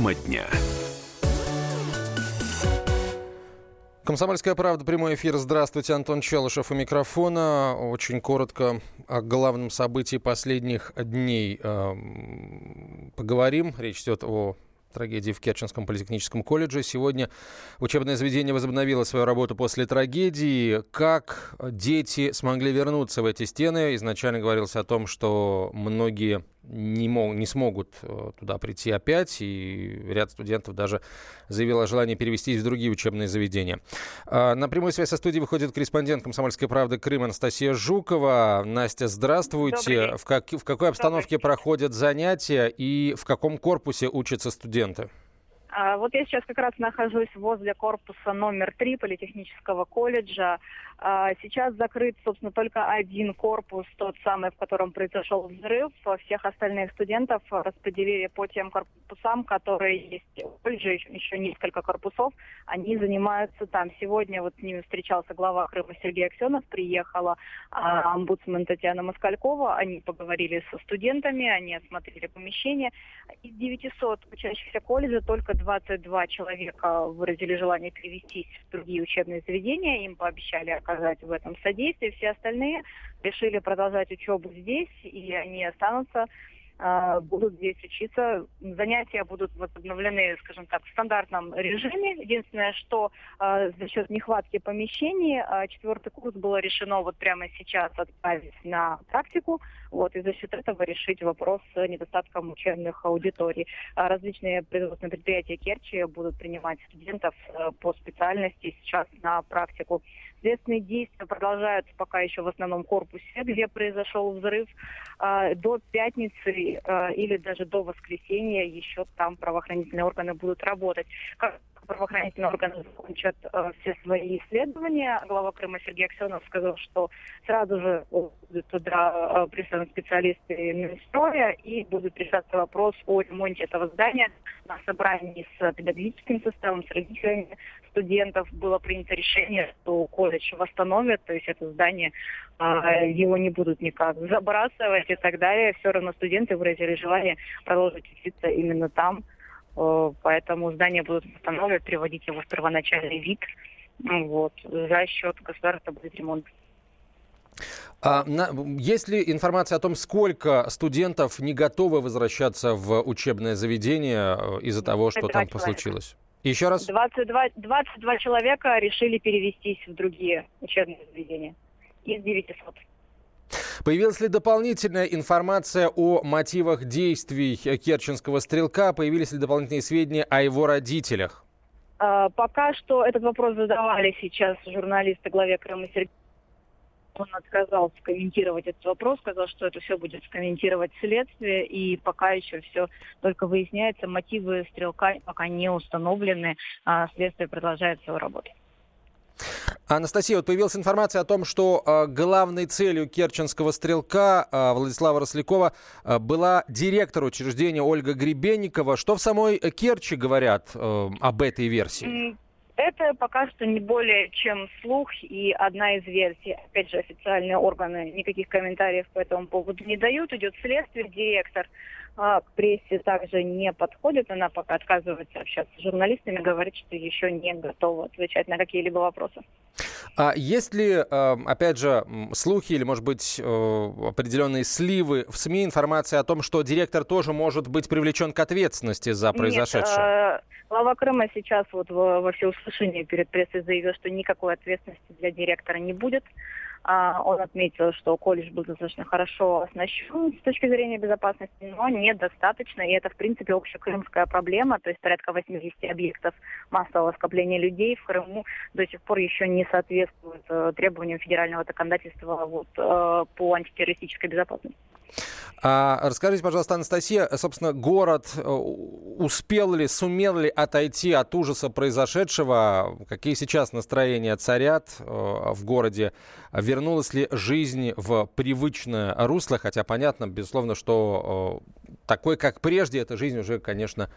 Тема дня. Комсомольская правда, прямой эфир. Здравствуйте, Антон Челышев у микрофона. Очень коротко о главном событии последних дней э, поговорим. Речь идет о трагедии в Керченском политехническом колледже. Сегодня учебное заведение возобновило свою работу после трагедии. Как дети смогли вернуться в эти стены? Изначально говорилось о том, что многие не, мог, не смогут э, туда прийти опять, и ряд студентов даже заявил о желании перевестись в другие учебные заведения. А, на прямую связь со студией выходит корреспондент «Комсомольской правды» Крым Анастасия Жукова. Настя, здравствуйте. В, как, в какой обстановке проходят занятия и в каком корпусе учатся студенты? А, вот я сейчас как раз нахожусь возле корпуса номер три политехнического колледжа. А, сейчас закрыт, собственно, только один корпус, тот самый, в котором произошел взрыв. Всех остальных студентов распределили по тем корпусам, которые есть в колледже, еще несколько корпусов. Они занимаются там. Сегодня вот с ними встречался глава Крыма Сергей Аксенов, приехала а, омбудсмен Татьяна Москалькова. Они поговорили со студентами, они осмотрели помещение. Из 900 учащихся колледжа только 22 человека выразили желание перевестись в другие учебные заведения. Им пообещали оказать в этом содействие. Все остальные решили продолжать учебу здесь, и они останутся а, будут здесь учиться. Занятия будут возобновлены, скажем так, в стандартном режиме. Единственное, что э, за счет нехватки помещений э, четвертый курс было решено вот прямо сейчас отправить на практику, вот, и за счет этого решить вопрос с недостатком учебных аудиторий. А различные производственные предприятия Керчи будут принимать студентов э, по специальности сейчас на практику. Следственные действия продолжаются пока еще в основном корпусе, где произошел взрыв. Э, до пятницы э, или даже до воскресенья еще там правоохранительные органы будут работать. Как правоохранительные органы закончат э, все свои исследования. Глава Крыма Сергей Аксенов сказал, что сразу же будут туда присланы специалисты Минстроя и будут решаться вопрос о ремонте этого здания. На собрании с педагогическим составом, с родителями студентов было принято решение, что колледж восстановят, то есть это здание, э, его не будут никак забрасывать и так далее. Все равно студенты выразили желание продолжить учиться именно там. Э, поэтому здание будут восстанавливать, приводить его в первоначальный вид. Вот. За счет государства будет ремонт. А, на, есть ли информация о том, сколько студентов не готовы возвращаться в учебное заведение э, из-за того, что там человек. случилось? Еще раз? 22, 22 человека решили перевестись в другие учебные заведения из 900. Появилась ли дополнительная информация о мотивах действий керченского стрелка? Появились ли дополнительные сведения о его родителях? А, пока что этот вопрос задавали сейчас журналисты главе Крыма Сергея. Он отказался комментировать этот вопрос, сказал, что это все будет комментировать следствие, и пока еще все только выясняется. Мотивы стрелка пока не установлены, а следствие продолжает свою работу. Анастасия, вот появилась информация о том, что э, главной целью керченского стрелка э, Владислава Рослякова э, была директор учреждения Ольга Гребенникова. Что в самой Керчи говорят э, об этой версии? Это пока что не более чем слух и одна из версий. Опять же, официальные органы никаких комментариев по этому поводу не дают. Идет следствие, директор а, к прессе также не подходит. Она пока отказывается общаться с журналистами, говорит, что еще не готова отвечать на какие-либо вопросы. А есть ли, э, опять же, слухи или, может быть, э, определенные сливы в СМИ информации о том, что директор тоже может быть привлечен к ответственности за произошедшее? Нет, глава Крыма сейчас вот во всеуслышании перед прессой заявил, что никакой ответственности для директора не будет. А, он отметил, что колледж был достаточно хорошо оснащен с точки зрения безопасности, но недостаточно, и это, в принципе, общекрымская проблема, то есть порядка 80 объектов массового скопления людей в Крыму до сих пор еще не соответствуют э, требованиям федерального законодательства вот, э, по антитеррористической безопасности. А, расскажите, пожалуйста, Анастасия, собственно, город э, успел ли, сумел ли отойти от ужаса произошедшего? Какие сейчас настроения царят э, в городе? Вернулась ли жизнь в привычное русло? Хотя понятно, безусловно, что э, такой, как прежде, эта жизнь уже, конечно,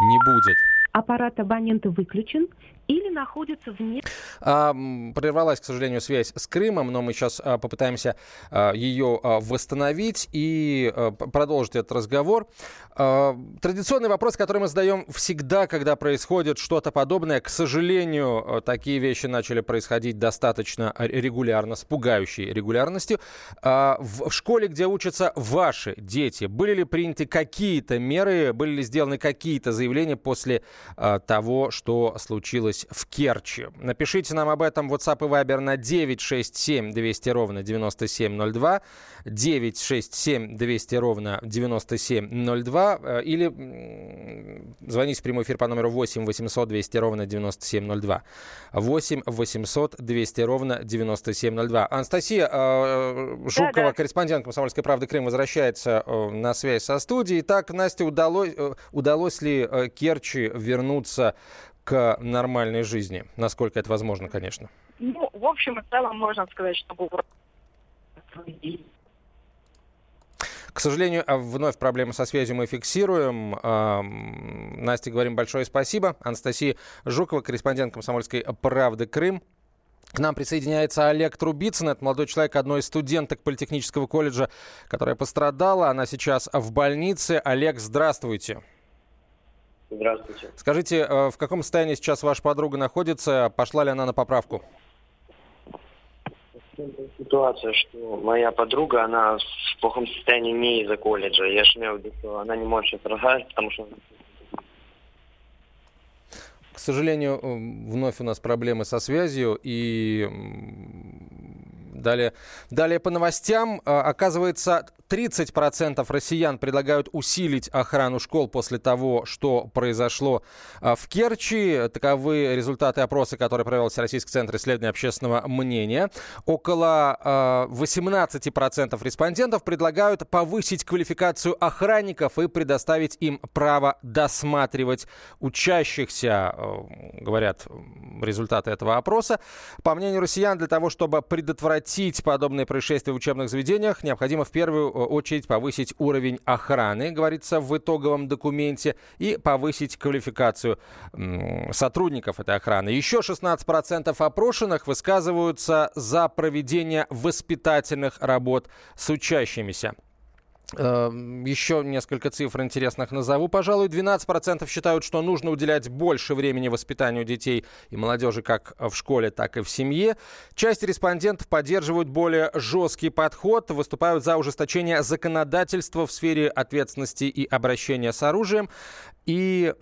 не будет. Аппарат абонента выключен. или находятся вне... А, прервалась, к сожалению, связь с Крымом, но мы сейчас а, попытаемся а, ее а, восстановить и а, продолжить этот разговор. А, традиционный вопрос, который мы задаем всегда, когда происходит что-то подобное. К сожалению, такие вещи начали происходить достаточно регулярно, с пугающей регулярностью. А, в, в школе, где учатся ваши дети, были ли приняты какие-то меры, были ли сделаны какие-то заявления после а, того, что случилось в Керчи. Напишите нам об этом в WhatsApp и Viber на 967 200 ровно 9702, 967 200 ровно 9702 э, или звоните в прямой эфир по номеру 8 800 200 ровно 9702. 8 800 200 ровно 9702. Анастасия э, Жукова, да, да. корреспондент «Комсомольской правды Крым», возвращается э, на связь со студией. Так, Настя, удалось, удалось ли Керчи вернуться к нормальной жизни, насколько это возможно, конечно? Ну, в общем и целом можно сказать, что к сожалению, а вновь проблемы со связью мы фиксируем. Насте говорим большое спасибо. Анастасия Жукова, корреспондент «Комсомольской правды Крым». К нам присоединяется Олег Трубицын. Это молодой человек, одной из студенток Политехнического колледжа, которая пострадала. Она сейчас в больнице. Олег, здравствуйте. Здравствуйте. Скажите, э, в каком состоянии сейчас ваша подруга находится? Пошла ли она на поправку? Ситуация, что моя подруга, она в плохом состоянии не из-за колледжа. Я же имею в виду, что она не может сейчас разговаривать, потому что к сожалению, э, вновь у нас проблемы со связью, и Далее, далее по новостям. А, оказывается, 30% россиян предлагают усилить охрану школ после того, что произошло а, в Керчи. Таковы результаты опроса, который провел Всероссийский центр исследования общественного мнения. Около 18% а, респондентов предлагают повысить квалификацию охранников и предоставить им право досматривать учащихся, говорят результаты этого опроса. По мнению россиян, для того, чтобы предотвратить подобные происшествия в учебных заведениях, необходимо в первую очередь повысить уровень охраны, говорится в итоговом документе, и повысить квалификацию сотрудников этой охраны. Еще 16% опрошенных высказываются за проведение воспитательных работ с учащимися. Эм, Еще несколько цифр интересных назову. Пожалуй, 12% считают, что нужно уделять больше времени воспитанию детей и молодежи как в школе, так и в семье. Часть респондентов поддерживают более жесткий подход, выступают за ужесточение законодательства в сфере ответственности и обращения с оружием и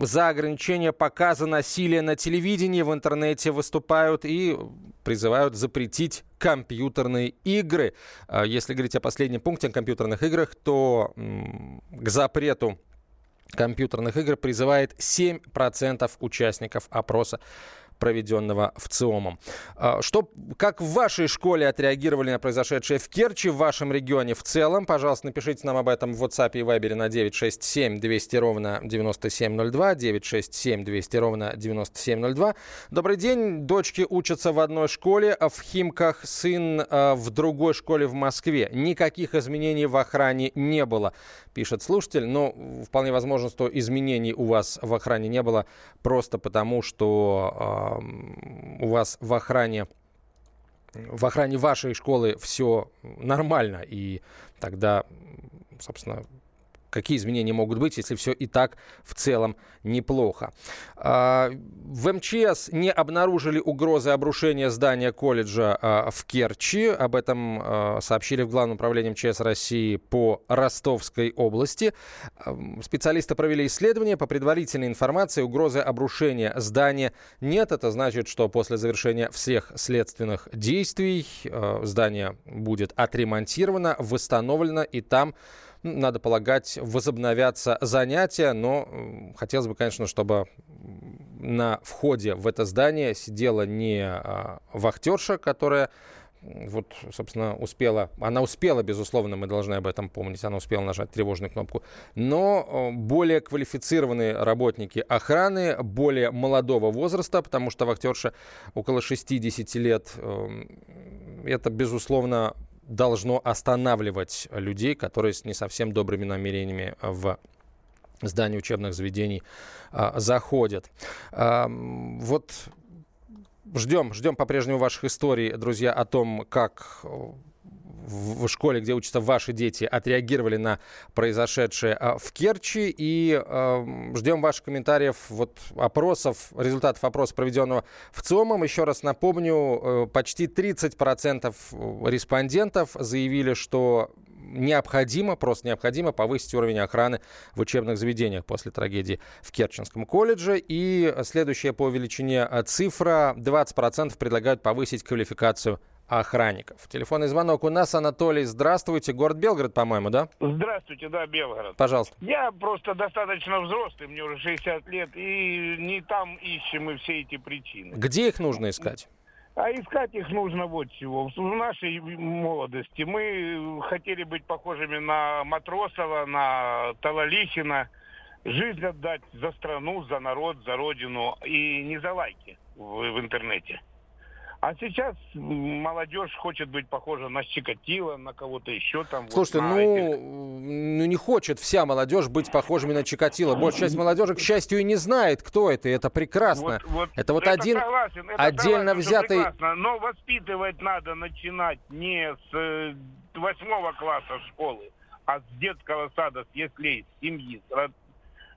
за ограничение показа насилия на телевидении, в интернете выступают и призывают запретить компьютерные игры. А если говорить о последнем пункте о компьютерных играх, то к запрету компьютерных игр призывает 7% участников опроса проведенного в ЦИОМом. А, что, как в вашей школе отреагировали на произошедшее в Керчи, в вашем регионе в целом? Пожалуйста, напишите нам об этом в WhatsApp и Viber на 967 200 ровно 9702, 967 200 ровно 9702. Добрый день. Дочки учатся в одной школе, а в Химках, сын а, в другой школе в Москве. Никаких изменений в охране не было, пишет слушатель. Но вполне возможно, что изменений у вас в охране не было просто потому, что у вас в охране в охране вашей школы все нормально, и тогда, собственно, какие изменения могут быть, если все и так в целом неплохо. А, в МЧС не обнаружили угрозы обрушения здания колледжа а, в Керчи. Об этом а, сообщили в Главном управлении МЧС России по Ростовской области. Специалисты провели исследование. По предварительной информации угрозы обрушения здания нет. Это значит, что после завершения всех следственных действий здание будет отремонтировано, восстановлено и там надо полагать, возобновятся занятия, но хотелось бы, конечно, чтобы на входе в это здание сидела не а, вахтерша, которая вот, собственно, успела, она успела, безусловно, мы должны об этом помнить, она успела нажать тревожную кнопку, но более квалифицированные работники охраны, более молодого возраста, потому что вахтерша около 60 лет, эм, это, безусловно, должно останавливать людей, которые с не совсем добрыми намерениями в здания учебных заведений а, заходят. А, вот ждем, ждем по-прежнему ваших историй, друзья, о том, как в школе, где учатся ваши дети, отреагировали на произошедшее а, в Керчи. И э, ждем ваших комментариев, вот опросов, результатов опроса, проведенного в ЦИОМом. Еще раз напомню, э, почти 30% респондентов заявили, что необходимо, просто необходимо повысить уровень охраны в учебных заведениях после трагедии в Керченском колледже. И следующая по величине цифра, 20% предлагают повысить квалификацию охранников. Телефонный звонок у нас. Анатолий, здравствуйте. Город Белгород, по-моему, да? Здравствуйте, да, Белгород. Пожалуйста. Я просто достаточно взрослый, мне уже 60 лет, и не там ищем мы все эти причины. Где их нужно искать? А искать их нужно вот чего. В нашей молодости мы хотели быть похожими на Матросова, на Талалихина, жизнь отдать за страну, за народ, за родину, и не за лайки в, в интернете. А сейчас молодежь хочет быть похожа на Чикатило, на кого-то еще там. Слушайте, вот ну, этих... ну не хочет вся молодежь быть похожими на Чикатило. Большая часть молодежи, к счастью, и не знает, кто это, и это прекрасно. Вот, вот, это вот это один согласен, это отдельно согласен, взятый... Прекрасно, но воспитывать надо начинать не с э, восьмого класса школы, а с детского сада, с с семьи.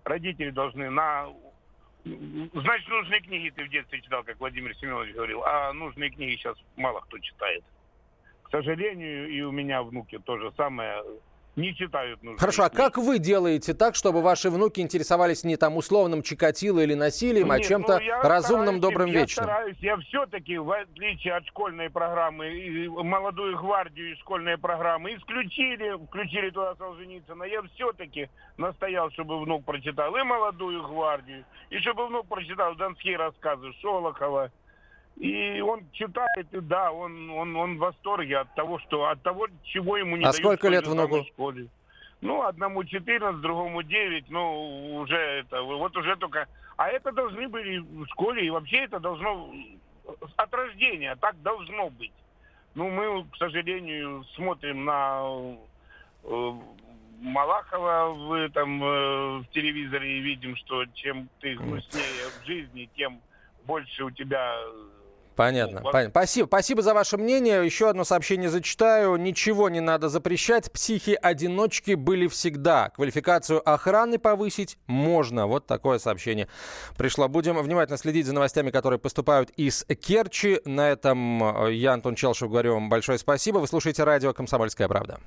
Родители должны на Значит, нужные книги ты в детстве читал, как Владимир Семенович говорил, а нужные книги сейчас мало кто читает. К сожалению, и у меня внуки то же самое не читают нужные Хорошо, книги. а как вы делаете так, чтобы ваши внуки интересовались не там условным Чикатило или насилием, а Нет, а чем-то ну, разумным, добрым, я вечным? Стараюсь, я все-таки, в отличие от школьной программы, молодую гвардию из школьной программы исключили, включили туда Солженицына, я все-таки настоял, чтобы внук прочитал и молодую гвардию, и чтобы внук прочитал донские рассказы Шолохова, и он читает, и да, он, он, он в восторге от того, что от того, чего ему не А сколько лет внуку? школе. Ну, одному 14, другому 9, ну, уже это, вот уже только... А это должны были в школе, и вообще это должно от рождения, так должно быть. Ну, мы, к сожалению, смотрим на э, Малахова в, там, э, в телевизоре и видим, что чем ты грустнее в жизни, тем больше у тебя Понятно, ну, понятно. Спасибо, спасибо за ваше мнение. Еще одно сообщение зачитаю. Ничего не надо запрещать. Психи-одиночки были всегда. Квалификацию охраны повысить можно. Вот такое сообщение пришло. Будем внимательно следить за новостями, которые поступают из Керчи. На этом э, я, Антон Челшев, говорю вам большое спасибо. Вы слушаете радио «Комсомольская правда».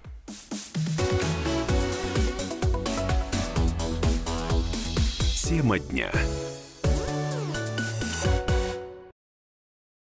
Тема дня.